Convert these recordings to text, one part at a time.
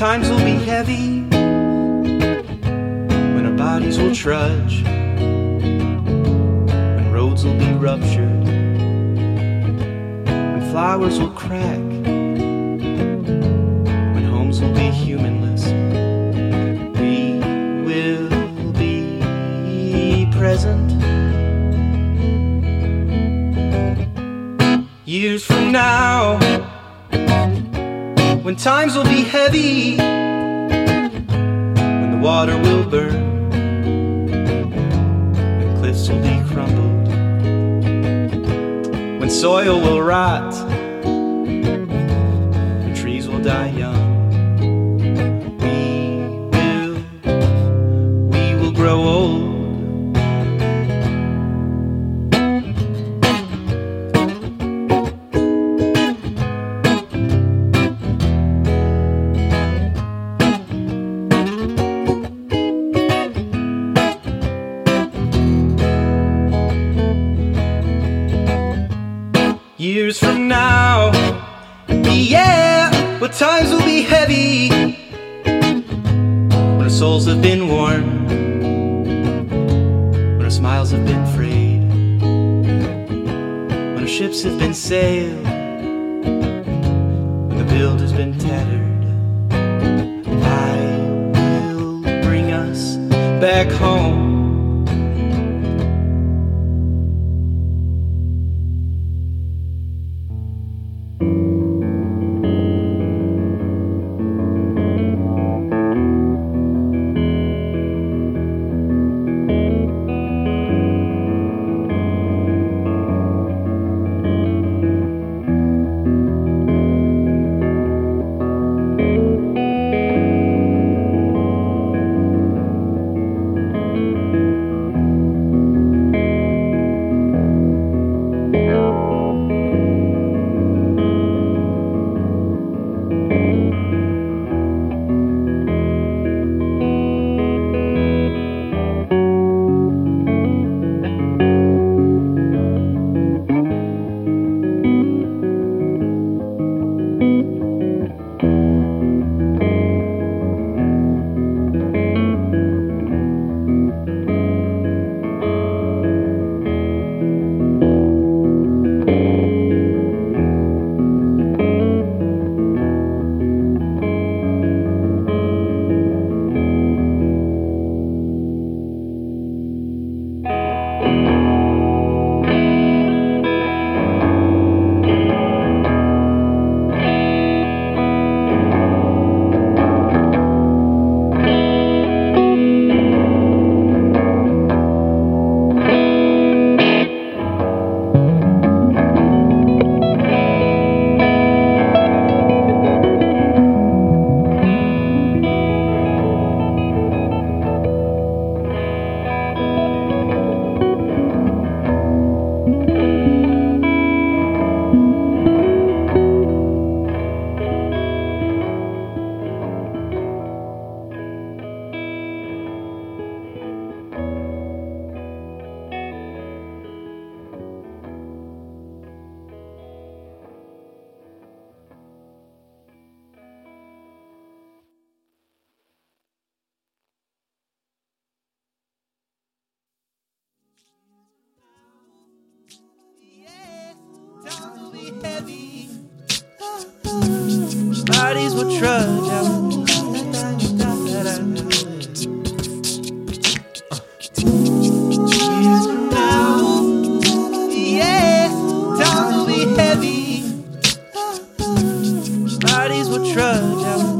times will be heavy, bodies will trudge, when roads will be ruptured, when flowers will crack, when homes will be humanless, we will be present. Years from now, when times will be heavy, when the water will burn, will be crumbled, when soil will rot, years from now. Yeah, well, times will be heavy when our souls have been warm, when our smiles have been frayed, when our ships have been sailed, when the build has been tattered. I will bring us back home. Bodies will trudge out. Heavy. Bodies will trudge out.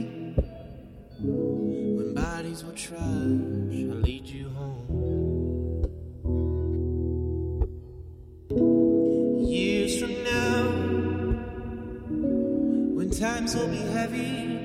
Bodies will trash, I'll lead you home. Years from now, when times will be heavy.